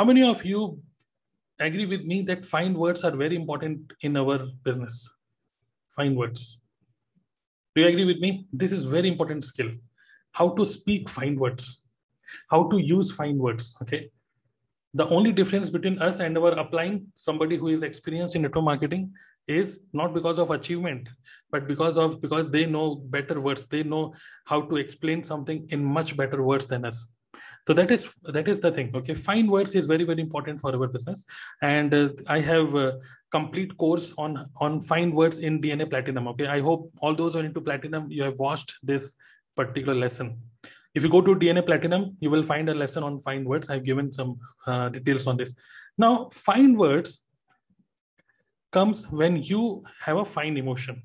how many of you agree with me that fine words are very important in our business? Fine words. Do you agree with me? This is very important skill. How to speak fine words. How to use fine words okay? The only difference between us and our applying somebody who is experienced in network marketing is not because of achievement but because of because they know better words. They know how to explain something in much better words than us so that is that is the thing okay fine words is very very important for our business and uh, i have a complete course on on fine words in dna platinum okay i hope all those who are into platinum you have watched this particular lesson if you go to DNA Platinum, you will find a lesson on fine words. I've given some uh, details on this. Now, fine words comes when you have a fine emotion.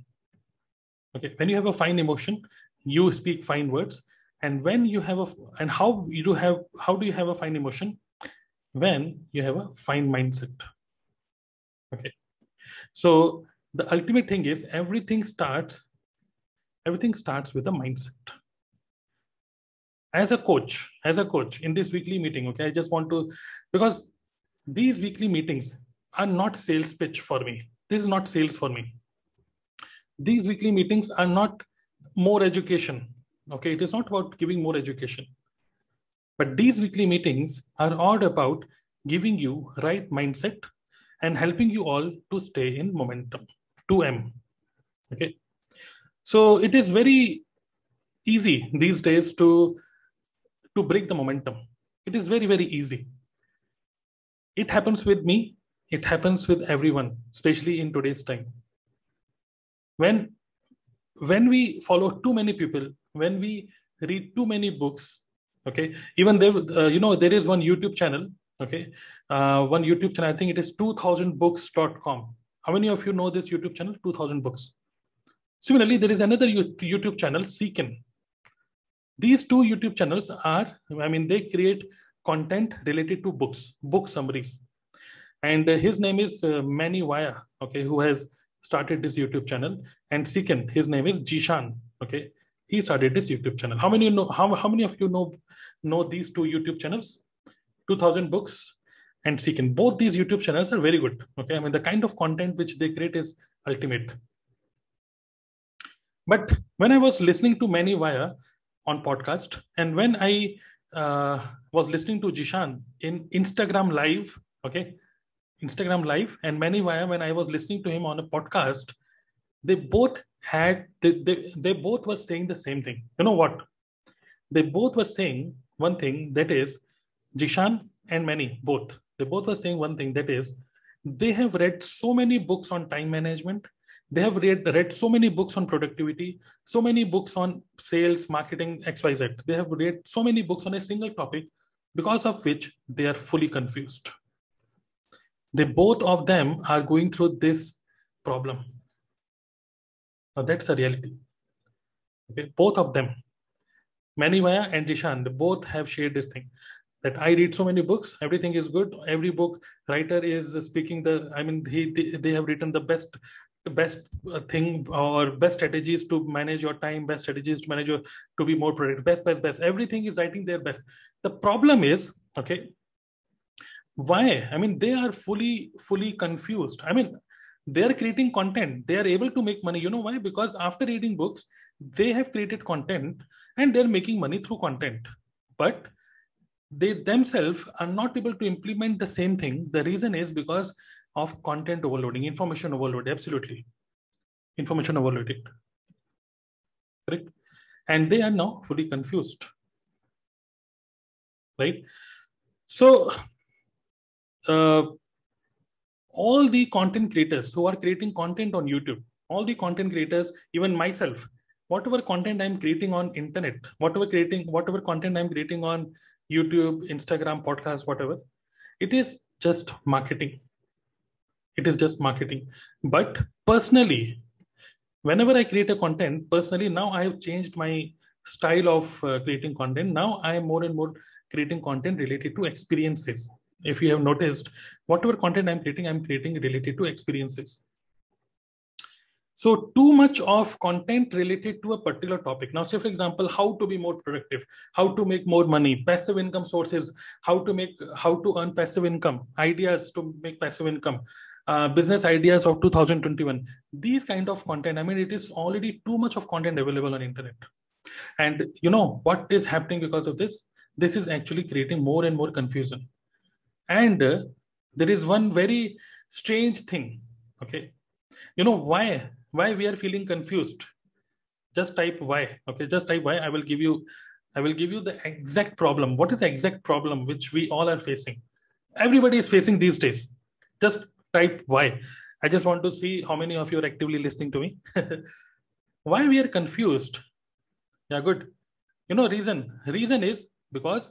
Okay, when you have a fine emotion, you speak fine words. And when you have a and how you do have how do you have a fine emotion? When you have a fine mindset. Okay. So the ultimate thing is everything starts, everything starts with a mindset as a coach as a coach in this weekly meeting okay i just want to because these weekly meetings are not sales pitch for me this is not sales for me these weekly meetings are not more education okay it is not about giving more education but these weekly meetings are all about giving you right mindset and helping you all to stay in momentum 2m okay so it is very easy these days to to break the momentum. It is very, very easy. It happens with me. It happens with everyone, especially in today's time. When, when we follow too many people, when we read too many books, okay, even there, uh, you know, there is one YouTube channel, okay, uh, one YouTube channel, I think it is 2000books.com. How many of you know this YouTube channel? 2000 books. Similarly, there is another YouTube channel, Seekin these two youtube channels are i mean they create content related to books book summaries and uh, his name is uh, Mani Vaya, okay, who has started this YouTube channel. And second, his name is Jishan, okay. He started this YouTube channel. How many you know? How, how many of you know know these two YouTube channels? 2000 books and Seekin. Both these YouTube channels are very good. Okay, I mean the kind of content which they create is ultimate. But when I was listening to Mani Vaya, on podcast. And when I uh, was listening to Jishan in Instagram Live, okay, Instagram Live, and Mani Vaya, when I was listening to him on a podcast, they both had they, they, they both were saying the same thing. You know what? They both were saying one thing that is Jishan and many both. They both were saying one thing that is they have read so many books on time management they have read, read so many books on productivity so many books on sales marketing xyz they have read so many books on a single topic because of which they are fully confused they both of them are going through this problem now that's the reality. Okay both of them Mani Vaya and Jishan, both have shared this thing that I read so many books, everything is good. Every book writer is speaking the, I mean, he, they, they have written the best best uh, thing or best strategies to manage your time best strategies to manage your to be more productive best best best. Everything is writing their best. The problem is okay why? I mean they are fully fully confused. I mean they are creating content they are able to make money you know why because after reading books they have created content and they're making money through content but they themselves are not able to implement the same thing the reason is because of content overloading, information overload, absolutely. Information overloaded. Correct? And they are now fully confused. Right? So, uh, all the content creators who are creating content on YouTube, all the content creators, even myself, whatever content I'm creating on internet, whatever creating, whatever content I'm creating on YouTube, Instagram, podcast, whatever, it is just marketing. It is just marketing. But personally whenever i create a content personally now i have changed my style of uh, creating content. Now i am more and more creating content related to experiences if you have noticed whatever content i'm creating i'm creating related to experiences So too much of content related to a particular topic. Now, say for example, how to be more productive, how to make more money, passive income sources, how to make, how to earn passive income, ideas to make passive income, uh, business ideas of 2021. These kind of content. I mean, it is already too much of content available on internet. And you know what is happening because of this? This is actually creating more and more confusion. And uh, there is one very strange thing. Okay, you know why why we are feeling confused? Just type why okay? Just type why i will give you i will give you the exact problem. What is the exact problem which we all are facing? Everybody is facing these days. Just type why. I just want to see how many of you are actively listening to me. Why we are confused? Yeah good. You know reason. Reason is because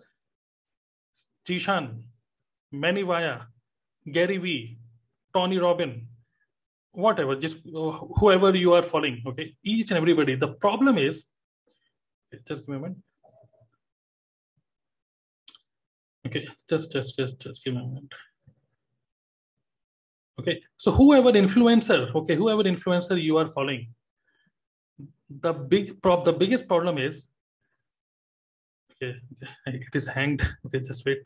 Jishan, Mani Vaya, Gary Vee, Tony Robin, whatever, just uh, whoever you are following, okay, each and everybody. The problem is, just a moment. Okay, just, just, just, just give me a moment. Okay, so whoever influencer, okay, whoever influencer you are following, the big prob, the biggest problem is, okay, it is hanged. Okay, just wait.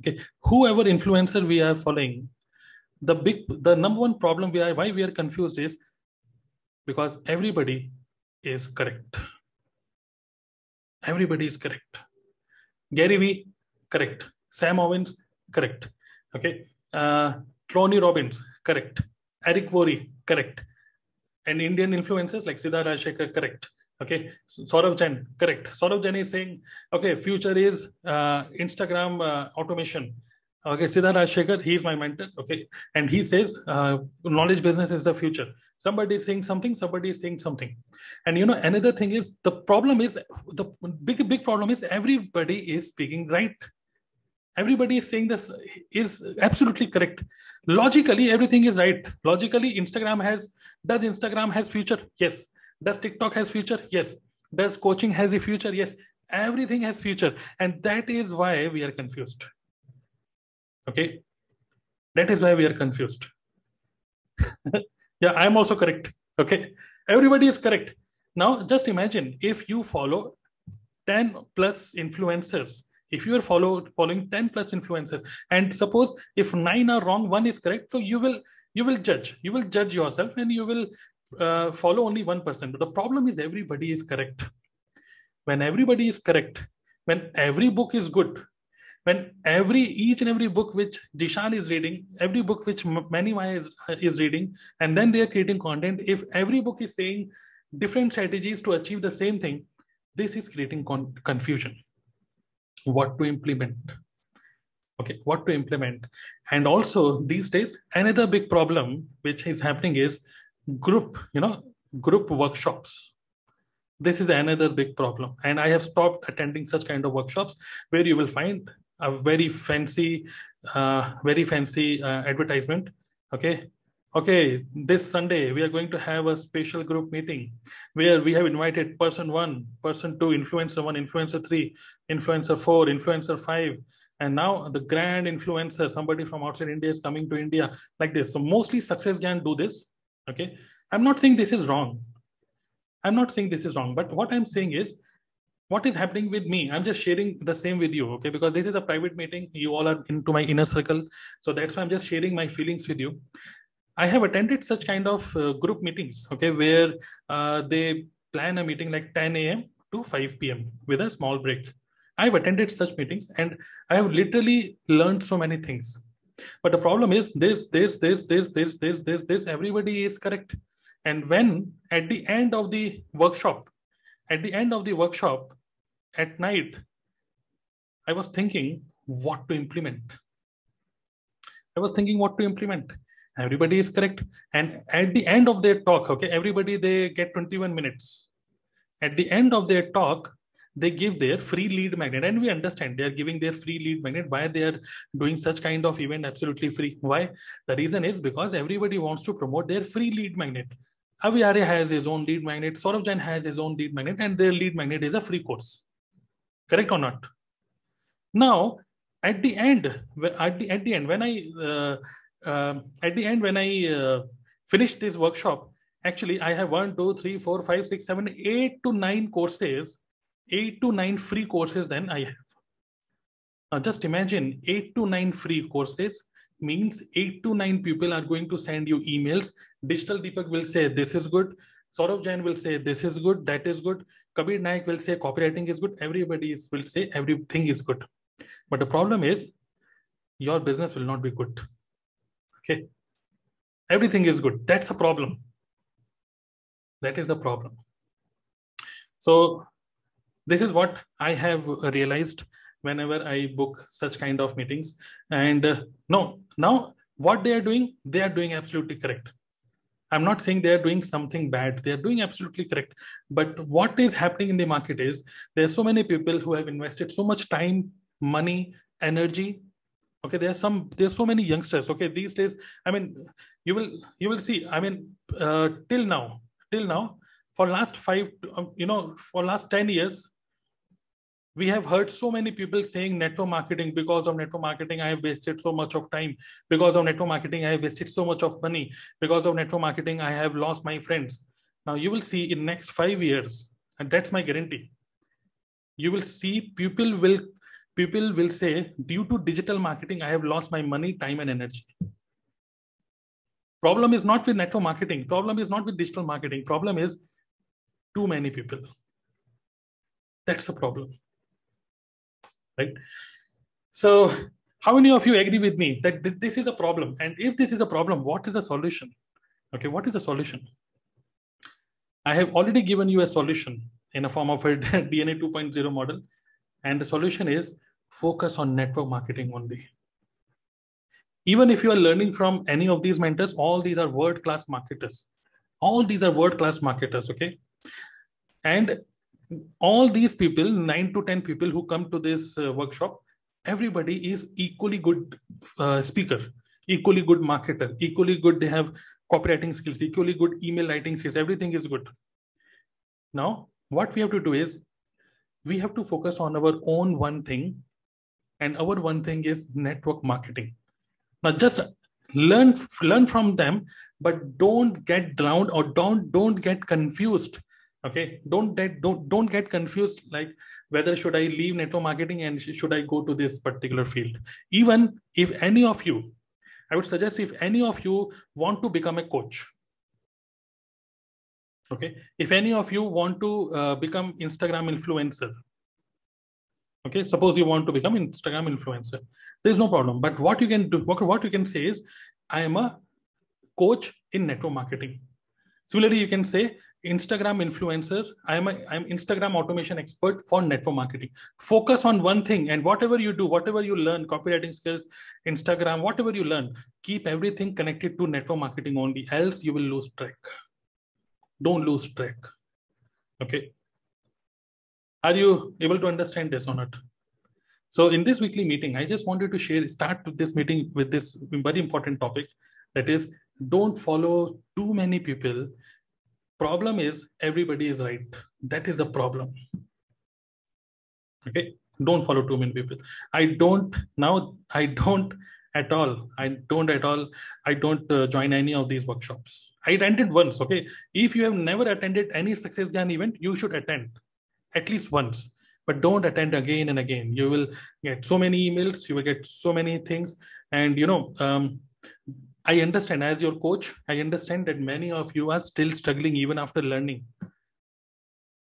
Okay, whoever influencer we are following, the big the number one problem we are why we are confused is because everybody is correct. Everybody is correct. Gary vee correct. Sam Ovens correct. Okay. Uh, tony robbins correct. Eric worre correct. And indian influencers like Siddharth Rajsekar correct okay Saurabh Jain correct Saurabh Jain is saying okay future is uh, instagram uh, automation Okay, Siddharth Rajsekar, he's my mentor. Okay, and he says uh, knowledge business is the future. Somebody is saying something, somebody is saying something, and you know another thing is the problem is the big big problem is everybody is speaking right. Everybody is saying this is absolutely correct. Logically, everything is right. Logically, Instagram has does Instagram has future? Yes. Does TikTok has future? Yes. Does coaching has a future? Yes. Everything has future, and that is why we are confused Okay. That is why we are confused. yeah, I am also correct. Okay. Everybody is correct. Now, just imagine if you follow 10 plus influencers, if you are follow, following 10 plus influencers, and suppose if nine are wrong, one is correct, so you will you will judge. You will judge yourself and you will uh, follow only one person. But the problem is everybody is correct. When everybody is correct, when every book is good, when every each and every book which Jishan is reading, every book which Vaya is, is reading, and then they are creating content, if every book is saying different strategies to achieve the same thing, this is creating con confusion. What to implement? Okay, what to implement? And also these days, another big problem which is happening is group, you know, group workshops this is another big problem and i have stopped attending such kind of workshops where you will find a very fancy, uh, very fancy uh, advertisement. Okay. Okay, this Sunday we are going to have a special group meeting where we have invited person one, person two, influencer one, influencer three, influencer four, influencer five, and now the grand influencer, somebody from outside India is coming to India like this. So mostly success can do this. Okay, I'm not saying this is wrong. I'm not saying this is wrong, but what I'm saying is what is happening with me? I'm just sharing the same with you okay? Because this is a private meeting. You all are into my inner circle. So that's why i'm just sharing my feelings with you. I have attended such kind of uh, group meetings okay? Where uh, they plan a meeting like 10 a.m to 5 p.m with a small break. I've attended such meetings and i have literally learned so many things but the problem is this this this this this this this this everybody is correct and when at the end of the workshop at the end of the workshop at night, I was thinking what to implement. I was thinking what to implement. Everybody is correct. And at the end of their talk, okay, everybody they get 21 minutes. At the end of their talk, they give their free lead magnet and we understand they are giving their free lead magnet why they are doing such kind of event absolutely free. Why? The reason is because everybody wants to promote their free lead magnet. Avi Arya has his own lead magnet Saurabh Jain has his own lead magnet and their lead magnet is a free course. Correct or not? Now at the end at the at the end when i uh, uh, at the end when i uh, finish this workshop, actually I have one, two, three, four, five, six, seven, eight to nine courses, eight to nine free courses then I have. Now just imagine eight to nine free courses means eight to nine people are going to send you emails. Digital Deepak will say, this is good. Saurabh Jain will say, this is good, that is good. Kabir Naik will say, copywriting is good. Everybody is, will say, everything is good. But the problem is, your business will not be good. Okay. Everything is good. That's a problem. That is a problem. So this is what I have realized whenever I book such kind of meetings. And uh, no, now what they are doing, they are doing absolutely correct. I'm not saying they are doing something bad. They are doing absolutely correct. But what is happening in the market is there are so many people who have invested so much time, money, energy. Okay, there are some there's so many youngsters. Okay, these days, I mean, you will you will see. I mean, uh, till now, till now, for last five, um, you know, for last ten years, we have heard so many people saying network marketing because of network marketing i have wasted so much of time. Because of network marketing i have wasted so much of money. Because of network marketing i have lost my friends. Now you will see in next 5 years and that's my guarantee you will see people will people will say due to digital marketing i have lost my money time and energy. Problem is not with network marketing. Problem is not with digital marketing. Problem is too many people. That's the problem right? So how many of you agree with me that th this is a problem? And if this is a problem, what is the solution? Okay, what is the solution? I have already given you a solution in a form of a DNA 2.0 model. And the solution is focus on network marketing only. Even if you are learning from any of these mentors, all these are world-class marketers. All these are world-class marketers, okay? And all these people, nine to 10 people who come to this uh, workshop, everybody is equally good uh, speaker, equally good marketer, equally good. They have copywriting skills, equally good email writing skills. Everything is good. Now, what we have to do is we have to focus on our own one thing. And our one thing is network marketing. Now, just learn learn from them, but don't get drowned or don't don't get confused okay? Don't get don't don't get confused like whether should i leave network marketing and should i go to this particular field? Even if any of you i would suggest if any of you want to become a coach okay? If any of you want to uh, become instagram influencer okay? Suppose you want to become instagram influencer there's no problem. But what you can do what, what you can say is i am a coach in network marketing. Similarly you can say Instagram influencer. I'm a I'm Instagram automation expert for network marketing. Focus on one thing and whatever you do, whatever you learn, copywriting skills, Instagram, whatever you learn, keep everything connected to network marketing only. Else you will lose track. Don't lose track. Okay. Are you able to understand this or not? So in this weekly meeting, I just wanted to share, start this meeting with this very important topic. That is, don't follow too many people problem is everybody is right. That is a problem. Okay? Don't follow too many people. I don't now i don't at all i don't at all i don't uh, join any of these workshops. I attended once okay? If you have never attended any success Gyan event you should attend at least once. But don't attend again and again. You will get so many emails you will get so many things. And you know um, I understand as your coach, I understand that many of you are still struggling even after learning.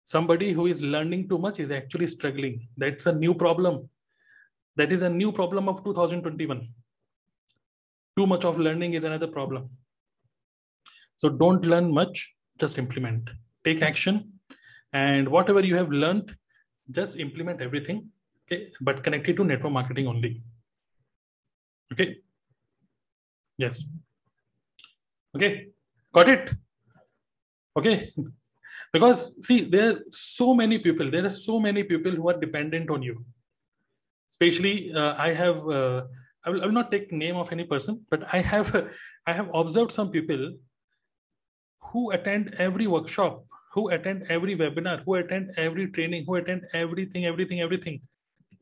Somebody who is learning too much is actually struggling. That's a new problem. That is a new problem of 2021. Too much of learning is another problem. So don't learn much, just implement. Take action. And whatever you have learned, just implement everything. Okay, but connect it to network marketing only. Okay. Yes. Okay, got it. Okay, because see, there are so many people. There are so many people who are dependent on you. Especially, uh, I have. Uh, I will, I will not take name of any person, but I have. I have observed some people who attend every workshop, who attend every webinar, who attend every training, who attend everything, everything, everything.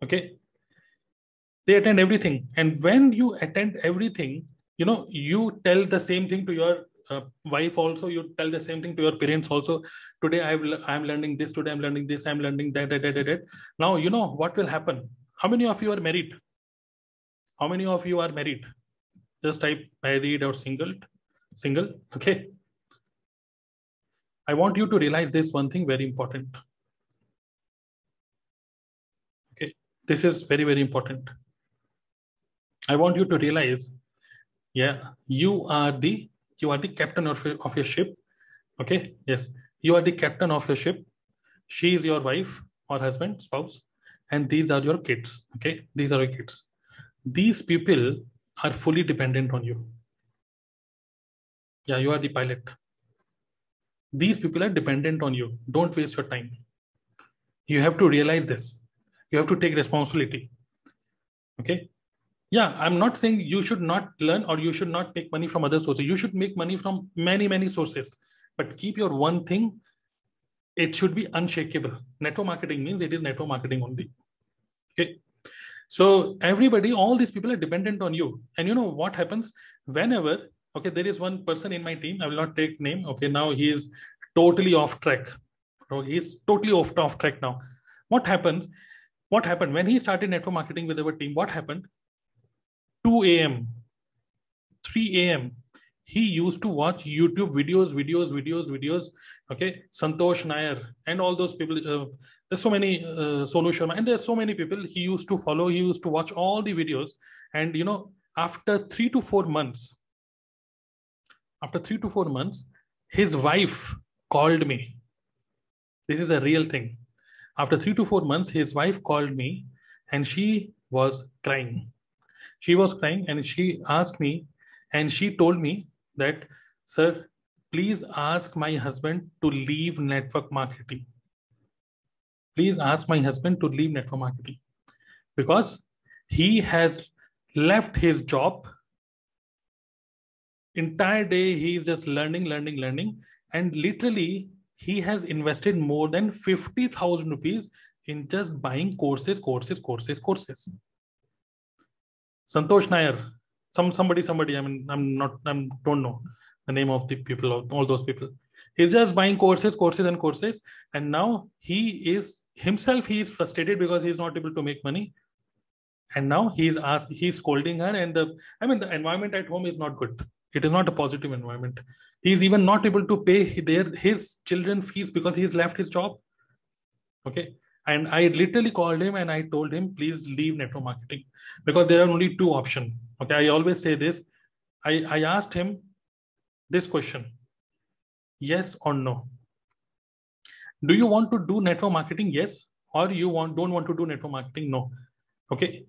Okay, they attend everything, and when you attend everything, you know you tell the same thing to your uh, wife also you tell the same thing to your parents also. Today i've i'm learning this today i'm learning this i'm learning that, that, that, that, that. now you know what will happen? How many of you are married? How many of you are married? Just type married or single single okay? I want you to realize this one thing very important. Okay this is very very important. I want you to realize yeah. You are the you are the captain of, of your ship. Okay? Yes. You are the captain of your ship. She is your wife or husband spouse and these are your kids. Okay? These are your kids. These people are fully dependent on you. Yeah you are the pilot. These people are dependent on you. Don't waste your time. You have to realize this. You have to take responsibility. Okay yeah i'm not saying you should not learn or you should not make money from other sources. You should make money from many many sources. But keep your one thing. It should be unshakable. Network marketing means it is network marketing only. Okay. So everybody all these people are dependent on you. And you know what happens? Whenever okay there is one person in my team i will not take name. Okay now he is totally off track. So he's totally off, off track now. What happens? What happened? When he started network marketing with our team what happened 2 a.m., 3 a.m., he used to watch YouTube videos, videos, videos, videos. Okay, Santosh Nair and all those people. Uh, there's so many uh, Sonu Sharma, and there's so many people he used to follow. He used to watch all the videos, and you know, after three to four months, after three to four months, his wife called me. This is a real thing. After three to four months, his wife called me, and she was crying she was crying and she asked me and she told me that sir please ask my husband to leave network marketing. Please ask my husband to leave network marketing because he has left his job. Entire day he is just learning learning learning and literally he has invested more than 50000 rupees in just buying courses courses courses courses Santosh Nair, some somebody, somebody. I mean, I'm not, I'm don't know the name of the people, all those people. He's just buying courses, courses, and courses, and now he is himself. He is frustrated because he's not able to make money, and now he's asked, he's scolding her, and the, I mean, the environment at home is not good. It is not a positive environment. He's even not able to pay their his children fees because he's left his job. Okay, and I literally called him and I told him, please leave network marketing because there are only two options. Okay, I always say this. I, I asked him this question yes or no. Do you want to do network marketing? Yes. Or you want don't want to do network marketing? No. Okay.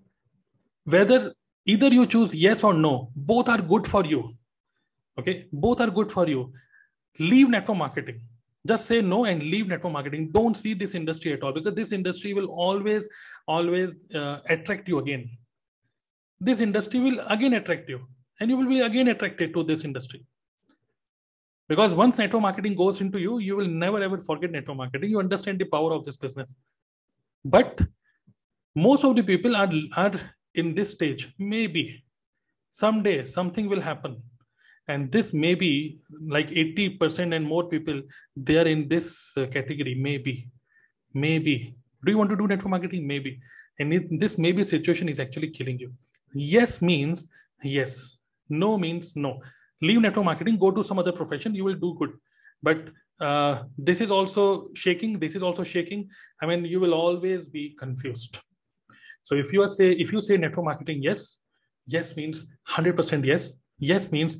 Whether either you choose yes or no, both are good for you. Okay, both are good for you. Leave network marketing just say no and leave network marketing. Don't see this industry at all because this industry will always always uh, attract you again. This industry will again attract you and you will be again attracted to this industry. Because once network marketing goes into you you will never ever forget network marketing. You understand the power of this business. But most of the people are are in this stage. Maybe someday something will happen and this may be like 80% and more people they are in this uh, category maybe maybe. Do you want to do network marketing? Maybe. And it, this maybe situation is actually killing you. Yes means yes. No means no. Leave network marketing go to some other profession you will do good. But uh, this is also shaking this is also shaking. I mean you will always be confused. So if you are say if you say network marketing yes yes means 100% yes. Yes means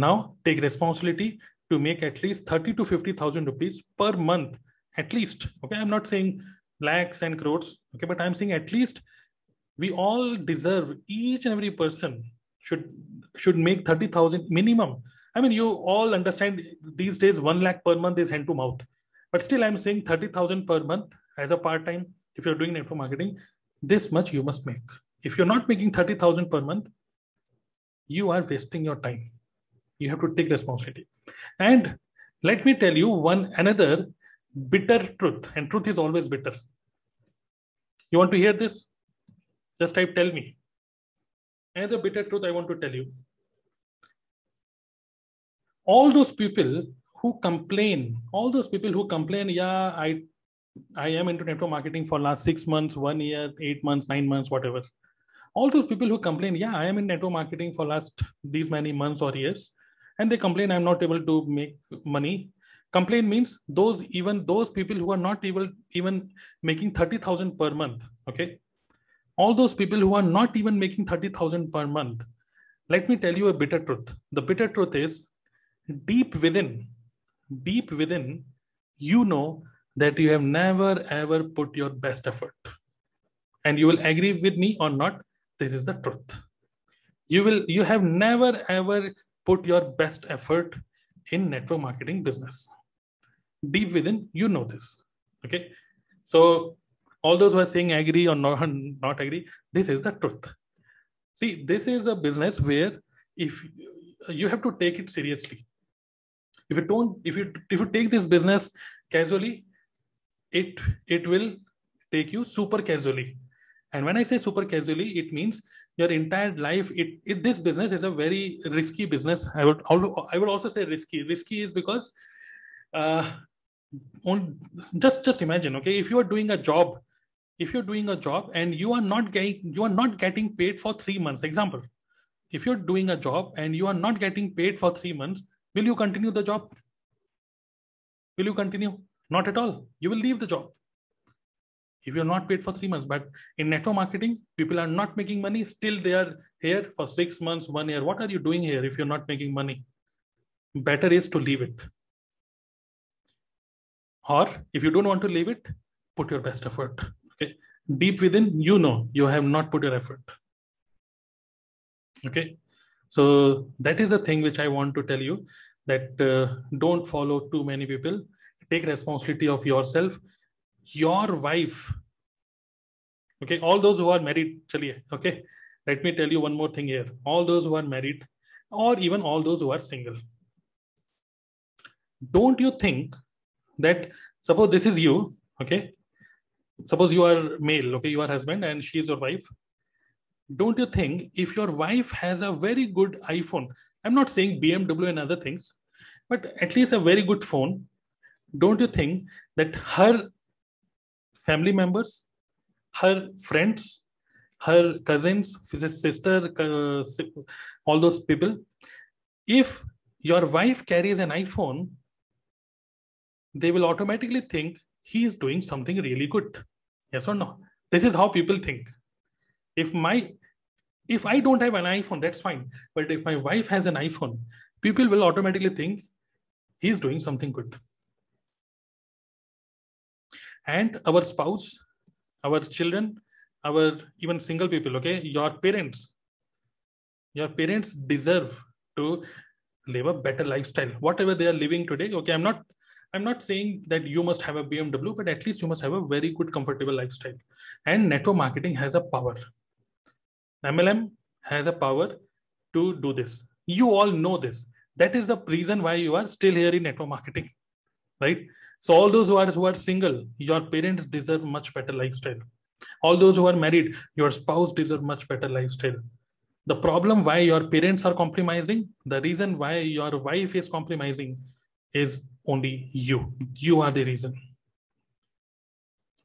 now take responsibility to make at least 30 to 50,000 rupees per month, at least. Okay, I'm not saying lakhs and crores. Okay, but I'm saying at least we all deserve each and every person should should make 30,000 minimum. I mean, you all understand these days one lakh per month is hand to mouth. But still, I'm saying 30,000 per month as a part time. If you're doing network marketing, this much you must make. If you're not making 30,000 per month, you are wasting your time you have to take responsibility. And let me tell you one another bitter truth and truth is always bitter. You want to hear this? Just type tell me. Another bitter truth i want to tell you. All those people who complain, all those people who complain, yeah, I I am into network marketing for last six months, one year, eight months, nine months, whatever. All those people who complain, yeah, I am in network marketing for last these many months or years, and they complain I'm not able to make money. Complain means those even those people who are not able even making thirty thousand per month. Okay, all those people who are not even making thirty thousand per month. Let me tell you a bitter truth. The bitter truth is deep within, deep within, you know that you have never ever put your best effort. And you will agree with me or not, this is the truth. You will you have never ever put your best effort in network marketing business. Deep within, you know this. Okay. So all those who are saying agree or not, not agree, this is the truth. See, this is a business where if you have to take it seriously. If you don't, if you if you take this business casually, it it will take you super casually and when i say super casually it means your entire life it, it this business is a very risky business. I would i would also say risky. Risky is because uh on, just just imagine okay if you are doing a job if you're doing a job and you are not getting you are not getting paid for 3 months. Example if you're doing a job and you are not getting paid for 3 months will you continue the job? Will you continue? Not at all. You will leave the job if you're not paid for three months. But in network marketing, people are not making money. Still, they are here for six months, one year. What are you doing here if you're not making money? Better is to leave it. Or if you don't want to leave it, put your best effort. Okay. Deep within, you know you have not put your effort. Okay. So that is the thing which I want to tell you that uh, don't follow too many people take responsibility of yourself your wife. Okay all those who are married chaliye, okay? Let me tell you one more thing here. All those who are married or even all those who are single don't you think that suppose this is you okay? Suppose you are male okay you are husband and she is your wife. Don't you think if your wife has a very good iphone i'm not saying bmw and other things but at least a very good phone don't you think that her family members, her friends, her cousins, sister, uh, all those people, if your wife carries an iPhone, they will automatically think he is doing something really good. Yes or no? This is how people think. If my if I don't have an iPhone, that's fine. But if my wife has an iPhone, people will automatically think he's doing something good and our spouse our children our even single people okay? Your parents. Your parents deserve to live a better lifestyle. Whatever they are living today okay? I'm not i'm not saying that you must have a bmw but at least you must have a very good comfortable lifestyle. And network marketing has a power. Mlm has a power to do this. You all know this. That is the reason why you are still here in network marketing right so all those who are who are single, your parents deserve much better lifestyle. All those who are married, your spouse deserve much better lifestyle. The problem why your parents are compromising, the reason why your wife is compromising is only you. You are the reason.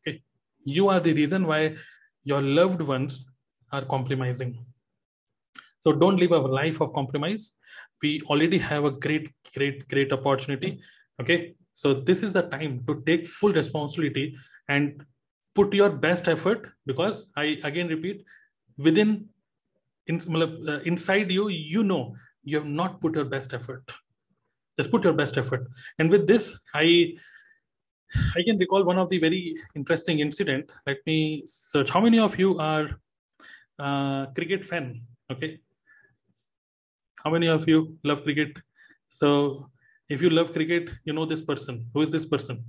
Okay. You are the reason why your loved ones are compromising. So don't live a life of compromise. We already have a great, great, great opportunity. Okay. So this is the time to take full responsibility and put your best effort because I again repeat, within in, uh, inside you, you know you have not put your best effort. Just put your best effort. And with this, I I can recall one of the very interesting incident. Let me search. How many of you are uh, cricket fan? Okay. How many of you love cricket? So if you love cricket, you know this person. Who is this person?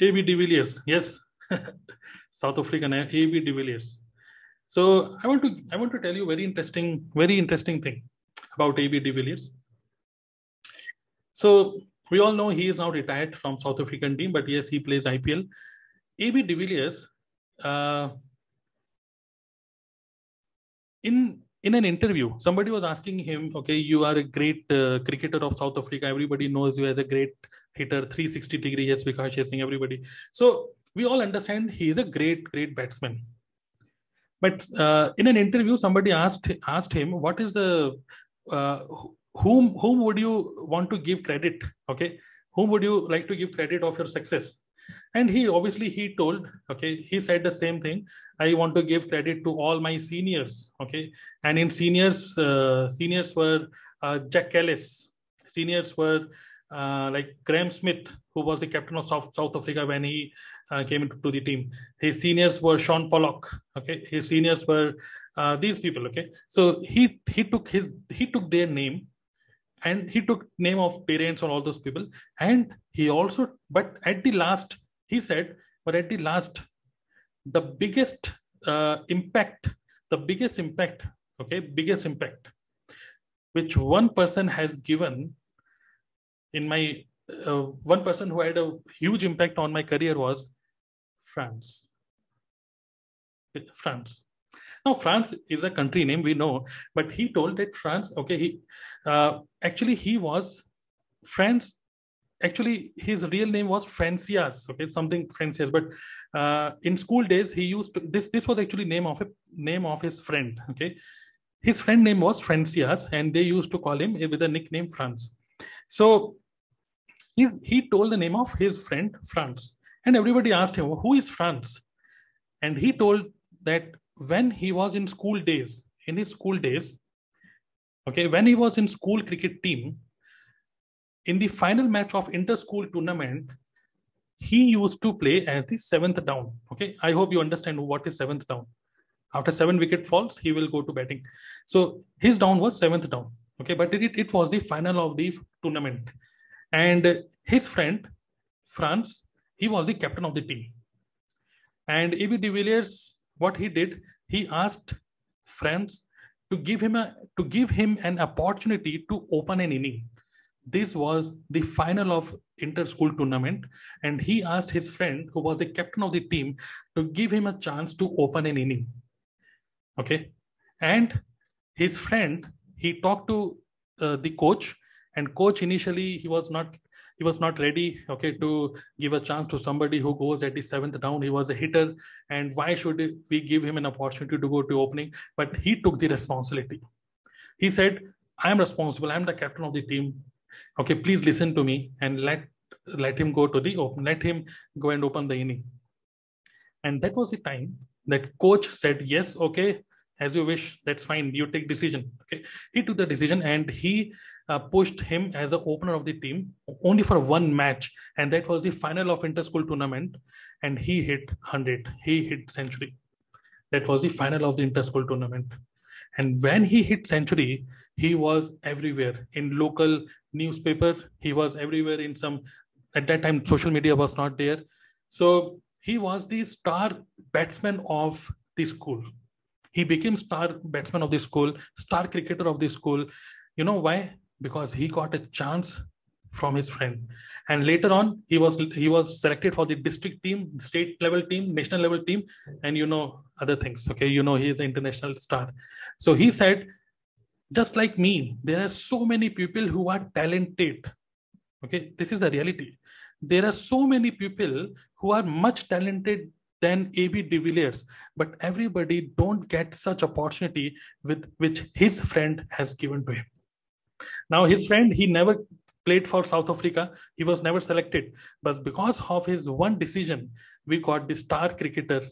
AB de Villiers. Yes, South African AB de Villiers. So I want to I want to tell you very interesting very interesting thing about AB de Villiers. So we all know he is now retired from South African team, but yes, he plays IPL. AB de Villiers, uh, in in an interview, somebody was asking him, okay, you are a great uh, cricketer of South Africa. Everybody knows you as a great hitter, 360 degree, yes, Vikas chasing everybody. So we all understand he is a great, great batsman. But uh, in an interview, somebody asked asked him, what is the uh, whom whom would you want to give credit? Okay, whom would you like to give credit of your success? And he obviously he told okay he said the same thing i want to give credit to all my seniors okay and in seniors uh, seniors were uh, Jacques Kallis seniors were uh, like Graeme Smith, who was the captain of South, South Africa when he uh, came into the team. His seniors were Shaun Pollock. Okay, his seniors were uh, these people. Okay, so he he took his he took their name and he took name of parents or all those people. And he also but at the last he said but at the last the biggest uh, impact the biggest impact okay biggest impact which one person has given in my uh, one person who had a huge impact on my career was france. France now, France is a country name we know, but he told that France, okay, he uh, actually he was France. Actually, his real name was Francias. Okay, something Francias. But uh, in school days, he used to, this. This was actually name of a name of his friend. Okay, his friend name was Francias, and they used to call him with a nickname France. So he's, he told the name of his friend France, and everybody asked him, "Who is France?" And he told that when he was in school days, in his school days, okay, when he was in school cricket team, in the final match of inter-school tournament, he used to play as the seventh down. Okay, I hope you understand what is seventh down. After seven wicket falls, he will go to batting. So his down was seventh down. Okay, but it, it was the final of the tournament. And his friend, France, he was the captain of the team. And AB de Villiers what he did, he asked friends to give him a to give him an opportunity to open an inning. This was the final of inter-school tournament, and he asked his friend, who was the captain of the team, to give him a chance to open an inning. Okay, and his friend he talked to uh, the coach, and coach initially he was not he was not ready okay to give a chance to somebody who goes at the seventh down. He was a hitter and why should we give him an opportunity to go to opening? But he took the responsibility. He said i am responsible. I am the captain of the team. Okay please listen to me and let let him go to the open let him go and open the inning. And that was the time that coach said yes okay as you wish that's fine. You take decision. Okay he took the decision and he uh, pushed him as an opener of the team only for one match, and that was the final of inter-school tournament. And he hit 100. He hit century. That was the final of the inter-school tournament. And when he hit century, he was everywhere in local newspaper. He was everywhere in some. At that time, social media was not there, so he was the star batsman of the school. He became star batsman of the school, star cricketer of the school. You know why? Because he got a chance from his friend. And later on he was he was selected for the district team state level team national level team and you know other things okay? You know he is an international star. So he said just like me there are so many people who are talented okay? This is a reality. There are so many people who are much talented than ab de villiers but everybody don't get such opportunity with which his friend has given to him now, his friend, he never played for South Africa. He was never selected. But because of his one decision, we got the star cricketer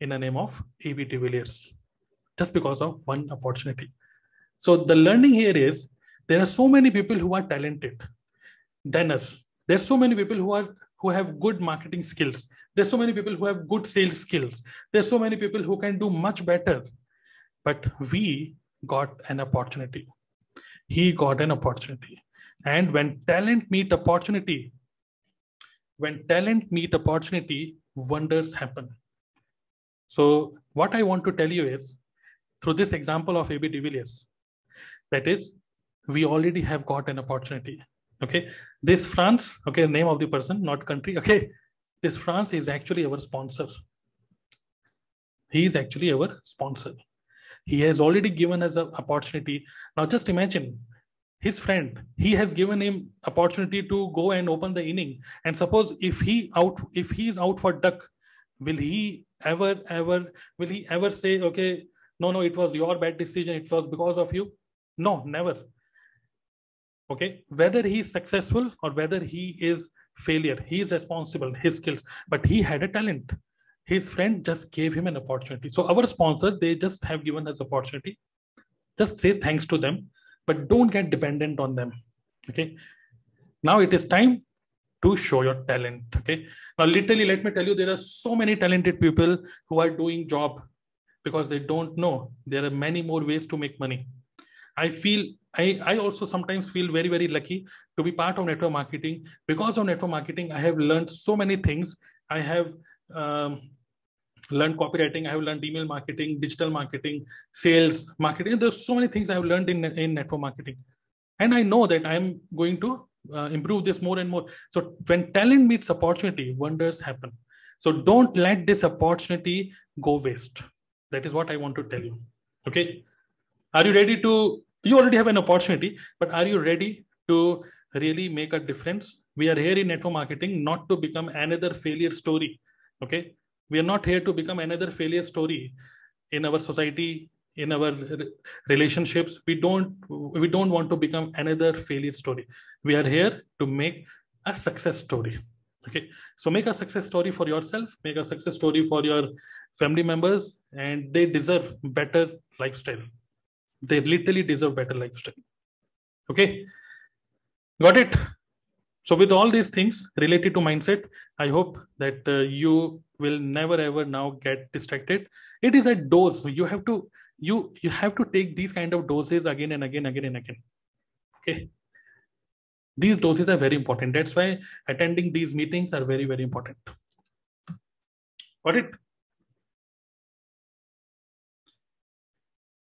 in the name of A.B. de Villiers, just because of one opportunity. So the learning here is there are so many people who are talented than us. There are so many people who are who have good marketing skills. There's so many people who have good sales skills. There's so many people who can do much better. But we got an opportunity he got an opportunity. And when talent meet opportunity when talent meet opportunity wonders happen. So what i want to tell you is through this example of ab de villiers that is we already have got an opportunity. Okay? This france okay name of the person not country okay? This france is actually our sponsor. He is actually our sponsor he has already given us an opportunity. Now just imagine his friend he has given him opportunity to go and open the inning. And suppose if he out if he is out for duck will he ever ever will he ever say okay no no it was your bad decision. It was because of you no never. Okay? Whether he is successful or whether he is failure he is responsible his skills. But he had a talent his friend just gave him an opportunity. So our sponsor they just have given us opportunity. Just say thanks to them but don't get dependent on them. Okay? Now it is time to show your talent. Okay? Now literally let me tell you there are so many talented people who are doing job because they don't know. There are many more ways to make money. I feel I, I also sometimes feel very, very lucky to be part of network marketing. Because of network marketing, I have learned so many things. I have um, learned copywriting, I have learned email marketing, digital marketing, sales, marketing. There's so many things I have learned in, in network marketing. And I know that I'm going to uh, improve this more and more. So when talent meets opportunity, wonders happen. So don't let this opportunity go waste. That is what I want to tell you. Okay. Are you ready to you already have an opportunity but are you ready to really make a difference we are here in network marketing not to become another failure story okay we are not here to become another failure story in our society in our relationships. We don't we don't want to become another failure story. We are here to make a success story. Okay? So make a success story for yourself make a success story for your family members and they deserve better lifestyle. They literally deserve better lifestyle. Okay? Got it so with all these things related to mindset i hope that uh, you will never ever now get distracted. It is a dose. You have to you you have to take these kind of doses again and again again and again. Okay? These doses are very important. That's why attending these meetings are very very important. Got it?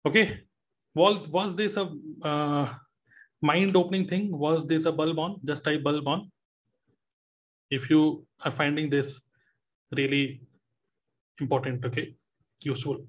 Okay. Was, was this a uh, mind opening thing? Was this a bulb on? Just type bulb on. If you are finding this really important, okay, useful.